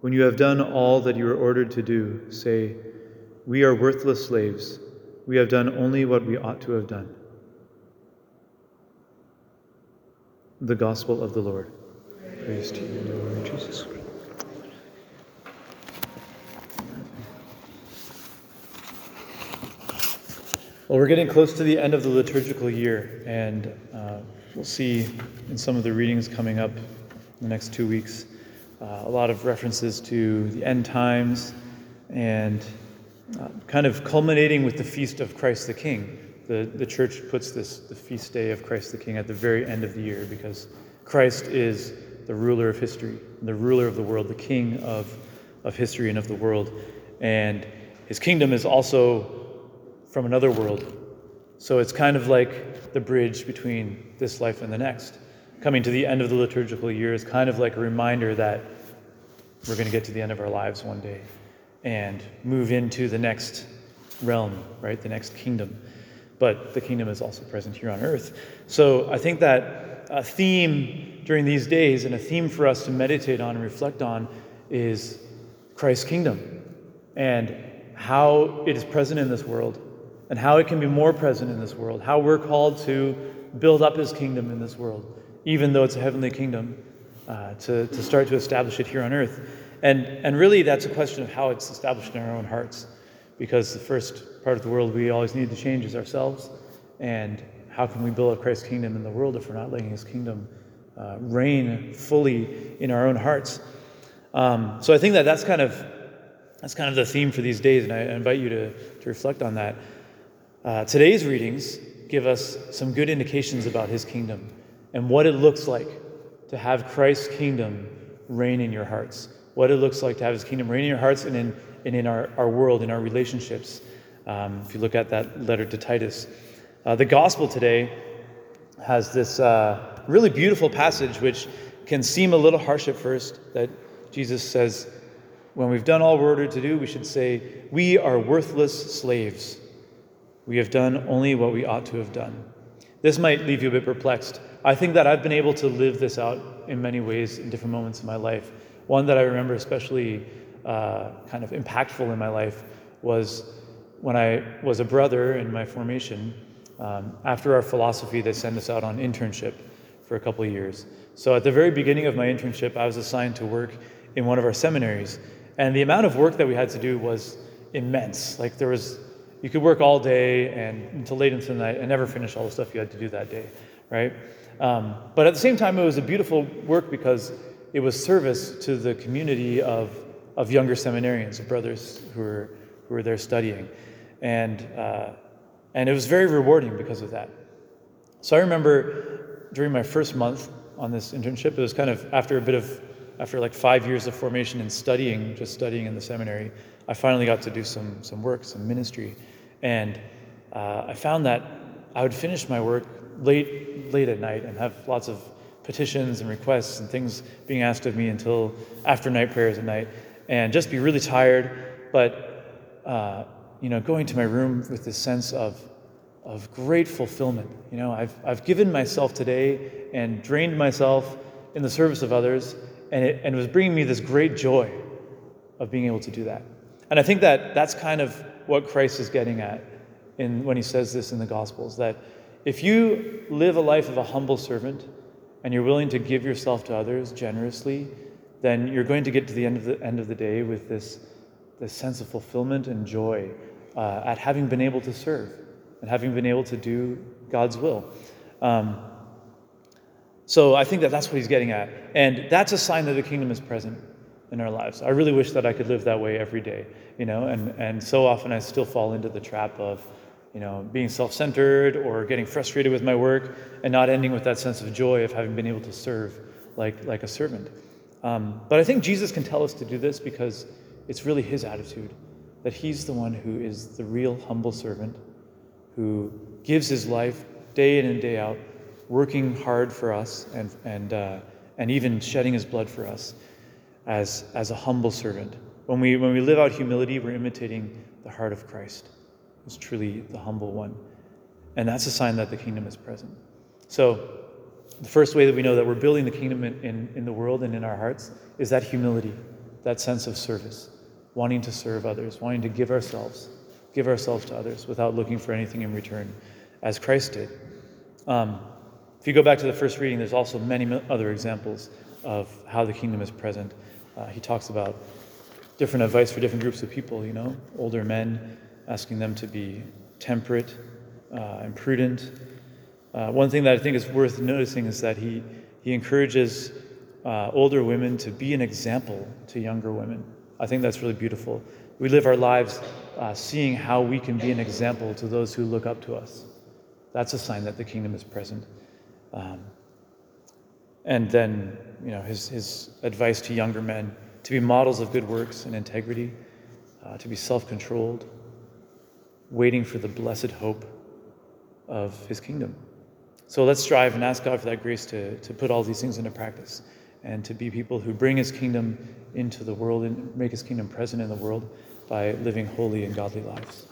When you have done all that you are ordered to do, say, We are worthless slaves. We have done only what we ought to have done. The Gospel of the Lord. Praise to you, Lord Jesus. Well, we're getting close to the end of the liturgical year, and uh, we'll see in some of the readings coming up in the next two weeks uh, a lot of references to the end times and uh, kind of culminating with the feast of Christ the King. The, the church puts this, the feast day of Christ the King, at the very end of the year because Christ is the ruler of history, the ruler of the world, the king of, of history and of the world. And his kingdom is also from another world. So it's kind of like the bridge between this life and the next. Coming to the end of the liturgical year is kind of like a reminder that we're going to get to the end of our lives one day and move into the next realm, right? The next kingdom. But the kingdom is also present here on earth. So I think that a theme during these days and a theme for us to meditate on and reflect on is Christ's kingdom and how it is present in this world and how it can be more present in this world, how we're called to build up his kingdom in this world, even though it's a heavenly kingdom, uh, to, to start to establish it here on earth. And, and really, that's a question of how it's established in our own hearts, because the first part of the world we always need to change is ourselves. And how can we build up Christ's kingdom in the world if we're not letting his kingdom uh, reign fully in our own hearts? Um, so I think that that's kind of that's kind of the theme for these days, and I invite you to, to reflect on that. Uh, today's readings give us some good indications about his kingdom and what it looks like to have Christ's kingdom reign in your hearts, what it looks like to have his kingdom reign in your hearts and in, and in our, our world, in our relationships. Um, if you look at that letter to Titus, uh, the gospel today has this uh, really beautiful passage which can seem a little harsh at first that Jesus says, when we've done all we're ordered to do, we should say, We are worthless slaves. We have done only what we ought to have done. This might leave you a bit perplexed. I think that I've been able to live this out in many ways in different moments in my life. One that I remember especially uh, kind of impactful in my life was when I was a brother in my formation. Um, after our philosophy, they sent us out on internship for a couple of years. So at the very beginning of my internship, I was assigned to work in one of our seminaries. And the amount of work that we had to do was immense. Like there was you could work all day and until late into the night and never finish all the stuff you had to do that day, right? Um, but at the same time, it was a beautiful work because it was service to the community of, of younger seminarians, of brothers who were, who were there studying. And, uh, and it was very rewarding because of that. So I remember during my first month on this internship, it was kind of after a bit of, after like five years of formation and studying, just studying in the seminary, I finally got to do some, some work, some ministry. And uh, I found that I would finish my work late, late at night and have lots of petitions and requests and things being asked of me until after night prayers at night and just be really tired. But, uh, you know, going to my room with this sense of, of great fulfillment. You know, I've, I've given myself today and drained myself in the service of others, and it, and it was bringing me this great joy of being able to do that. And I think that that's kind of what Christ is getting at in, when he says this in the Gospels that if you live a life of a humble servant and you're willing to give yourself to others generously, then you're going to get to the end of the end of the day with this, this sense of fulfillment and joy uh, at having been able to serve and having been able to do God's will. Um, so I think that that's what he's getting at. And that's a sign that the kingdom is present in our lives. I really wish that I could live that way every day, you know, and, and so often I still fall into the trap of, you know, being self centered or getting frustrated with my work and not ending with that sense of joy of having been able to serve like, like a servant. Um, but I think Jesus can tell us to do this because it's really his attitude that he's the one who is the real humble servant who gives his life day in and day out, working hard for us and, and, uh, and even shedding his blood for us as, as a humble servant. When we, when we live out humility, we're imitating the heart of Christ, who's truly the humble one. And that's a sign that the kingdom is present. So, the first way that we know that we're building the kingdom in, in, in the world and in our hearts is that humility, that sense of service, wanting to serve others, wanting to give ourselves, give ourselves to others without looking for anything in return, as Christ did. Um, if you go back to the first reading, there's also many other examples of how the kingdom is present. Uh, he talks about different advice for different groups of people, you know, older men, asking them to be temperate uh, and prudent. Uh, one thing that I think is worth noticing is that he, he encourages uh, older women to be an example to younger women. I think that's really beautiful. We live our lives uh, seeing how we can be an example to those who look up to us. That's a sign that the kingdom is present. Um, and then, you know, his, his advice to younger men to be models of good works and integrity, uh, to be self controlled, waiting for the blessed hope of his kingdom. So let's strive and ask God for that grace to, to put all these things into practice and to be people who bring his kingdom into the world and make his kingdom present in the world by living holy and godly lives.